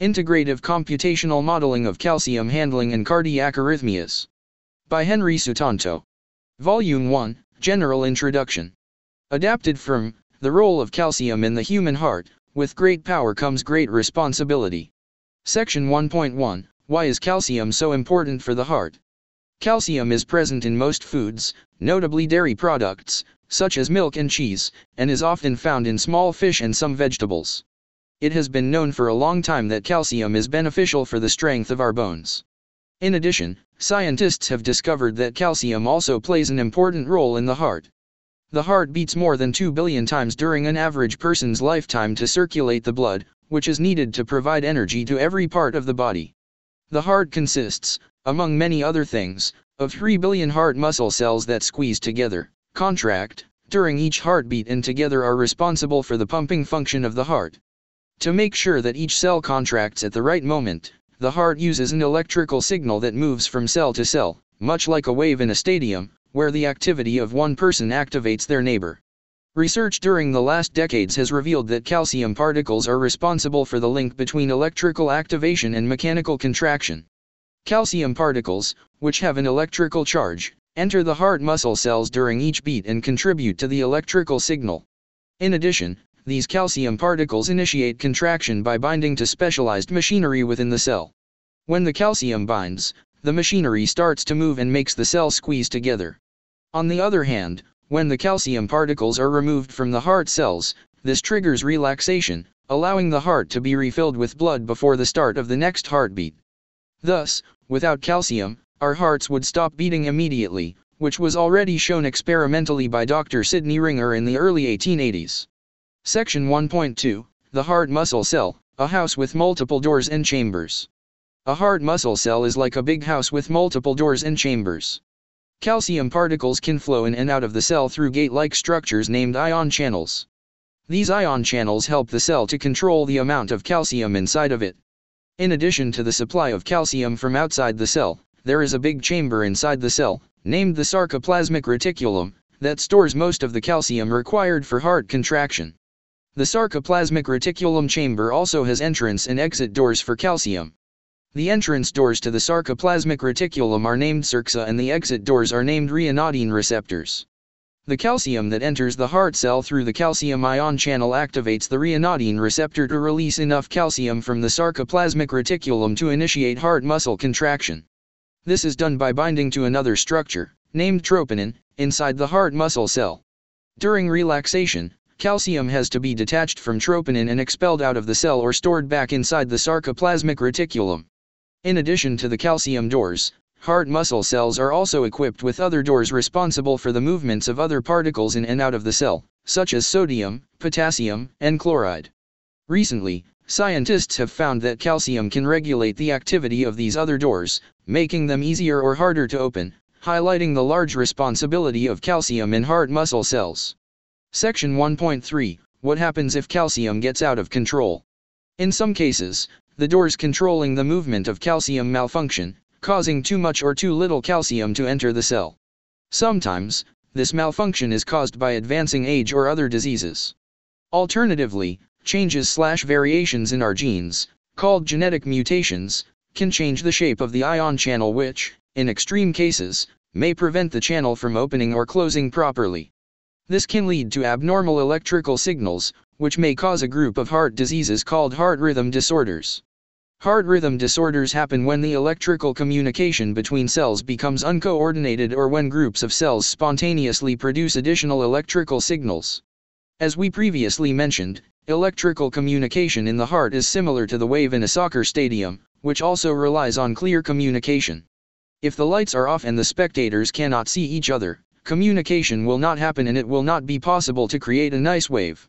Integrative Computational Modeling of Calcium Handling in Cardiac Arrhythmias. By Henry Sutanto. Volume 1 General Introduction. Adapted from The Role of Calcium in the Human Heart With Great Power Comes Great Responsibility. Section 1.1 Why is calcium so important for the heart? Calcium is present in most foods, notably dairy products, such as milk and cheese, and is often found in small fish and some vegetables. It has been known for a long time that calcium is beneficial for the strength of our bones. In addition, scientists have discovered that calcium also plays an important role in the heart. The heart beats more than 2 billion times during an average person's lifetime to circulate the blood, which is needed to provide energy to every part of the body. The heart consists, among many other things, of 3 billion heart muscle cells that squeeze together, contract, during each heartbeat and together are responsible for the pumping function of the heart. To make sure that each cell contracts at the right moment, the heart uses an electrical signal that moves from cell to cell, much like a wave in a stadium, where the activity of one person activates their neighbor. Research during the last decades has revealed that calcium particles are responsible for the link between electrical activation and mechanical contraction. Calcium particles, which have an electrical charge, enter the heart muscle cells during each beat and contribute to the electrical signal. In addition, these calcium particles initiate contraction by binding to specialized machinery within the cell. When the calcium binds, the machinery starts to move and makes the cell squeeze together. On the other hand, when the calcium particles are removed from the heart cells, this triggers relaxation, allowing the heart to be refilled with blood before the start of the next heartbeat. Thus, without calcium, our hearts would stop beating immediately, which was already shown experimentally by Dr. Sidney Ringer in the early 1880s. Section 1.2 The heart muscle cell, a house with multiple doors and chambers. A heart muscle cell is like a big house with multiple doors and chambers. Calcium particles can flow in and out of the cell through gate-like structures named ion channels. These ion channels help the cell to control the amount of calcium inside of it. In addition to the supply of calcium from outside the cell, there is a big chamber inside the cell, named the sarcoplasmic reticulum, that stores most of the calcium required for heart contraction. The sarcoplasmic reticulum chamber also has entrance and exit doors for calcium. The entrance doors to the sarcoplasmic reticulum are named SERCA and the exit doors are named ryanodine receptors. The calcium that enters the heart cell through the calcium ion channel activates the ryanodine receptor to release enough calcium from the sarcoplasmic reticulum to initiate heart muscle contraction. This is done by binding to another structure, named troponin, inside the heart muscle cell. During relaxation, calcium has to be detached from troponin and expelled out of the cell or stored back inside the sarcoplasmic reticulum. In addition to the calcium doors, heart muscle cells are also equipped with other doors responsible for the movements of other particles in and out of the cell, such as sodium, potassium, and chloride. Recently, scientists have found that calcium can regulate the activity of these other doors, making them easier or harder to open, highlighting the large responsibility of calcium in heart muscle cells. Section 1.3 What happens if calcium gets out of control? In some cases, the doors controlling the movement of calcium malfunction, causing too much or too little calcium to enter the cell. Sometimes, this malfunction is caused by advancing age or other diseases. Alternatively, changes slash variations in our genes, called genetic mutations, can change the shape of the ion channel which, in extreme cases, may prevent the channel from opening or closing properly. This can lead to abnormal electrical signals, which may cause a group of heart diseases called heart rhythm disorders. Heart rhythm disorders happen when the electrical communication between cells becomes uncoordinated or when groups of cells spontaneously produce additional electrical signals. As we previously mentioned, electrical communication in the heart is similar to the wave in a soccer stadium, which also relies on clear communication. If the lights are off and the spectators cannot see each other, communication will not happen and it will not be possible to create a nice wave.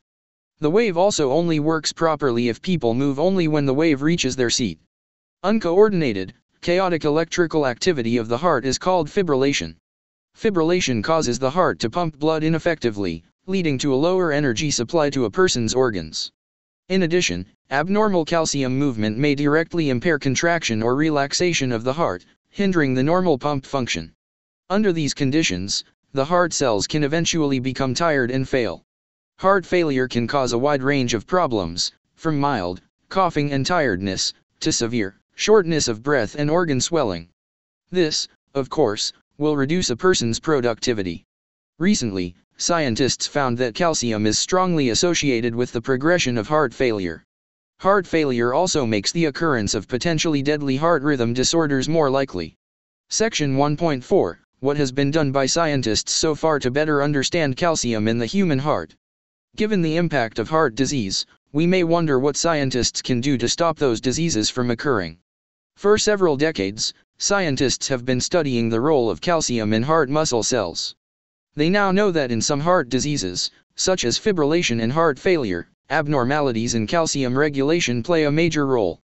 The wave also only works properly if people move only when the wave reaches their seat. Uncoordinated, chaotic electrical activity of the heart is called fibrillation. Fibrillation causes the heart to pump blood ineffectively, leading to a lower energy supply to a person's organs. In addition, abnormal calcium movement may directly impair contraction or relaxation of the heart, hindering the normal pump function. Under these conditions, the heart cells can eventually become tired and fail. Heart failure can cause a wide range of problems, from mild, coughing and tiredness, to severe shortness of breath and organ swelling. This, of course, will reduce a person's productivity. Recently, scientists found that calcium is strongly associated with the progression of heart failure. Heart failure also makes the occurrence of potentially deadly heart rhythm disorders more likely. Section 1.4 What has been done by scientists so far to better understand calcium in the human heart? Given the impact of heart disease, we may wonder what scientists can do to stop those diseases from occurring. For several decades, scientists have been studying the role of calcium in heart muscle cells. They now know that in some heart diseases, such as fibrillation and heart failure, abnormalities in calcium regulation play a major role.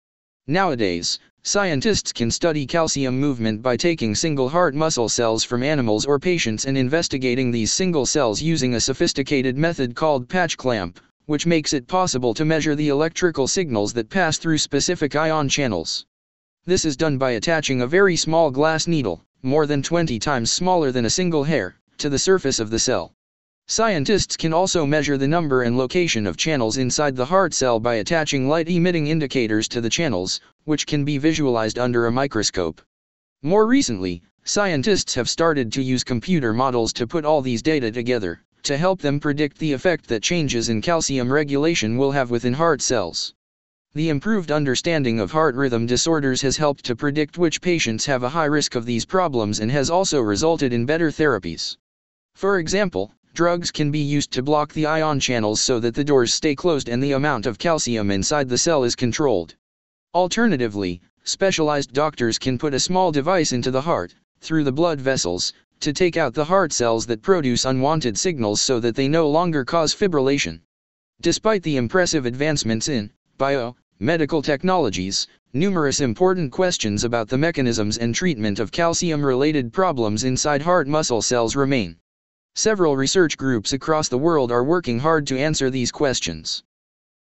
Nowadays, scientists can study calcium movement by taking single heart muscle cells from animals or patients and investigating these single cells using a sophisticated method called patch clamp, which makes it possible to measure the electrical signals that pass through specific ion channels. This is done by attaching a very small glass needle, more than 20 times smaller than a single hair, to the surface of the cell. Scientists can also measure the number and location of channels inside the heart cell by attaching light-emitting indicators to the channels, which can be visualized under a microscope. More recently, scientists have started to use computer models to put all these data together, to help them predict the effect that changes in calcium regulation will have within heart cells. The improved understanding of heart rhythm disorders has helped to predict which patients have a high risk of these problems and has also resulted in better therapies. For example, drugs can be used to block the ion channels so that the doors stay closed and the amount of calcium inside the cell is controlled. Alternatively, specialized doctors can put a small device into the heart, through the blood vessels, to take out the heart cells that produce unwanted signals so that they no longer cause fibrillation. Despite the impressive advancements in bio medical technologies, numerous important questions about the mechanisms and treatment of calcium related problems inside heart muscle cells remain. Several research groups across the world are working hard to answer these questions.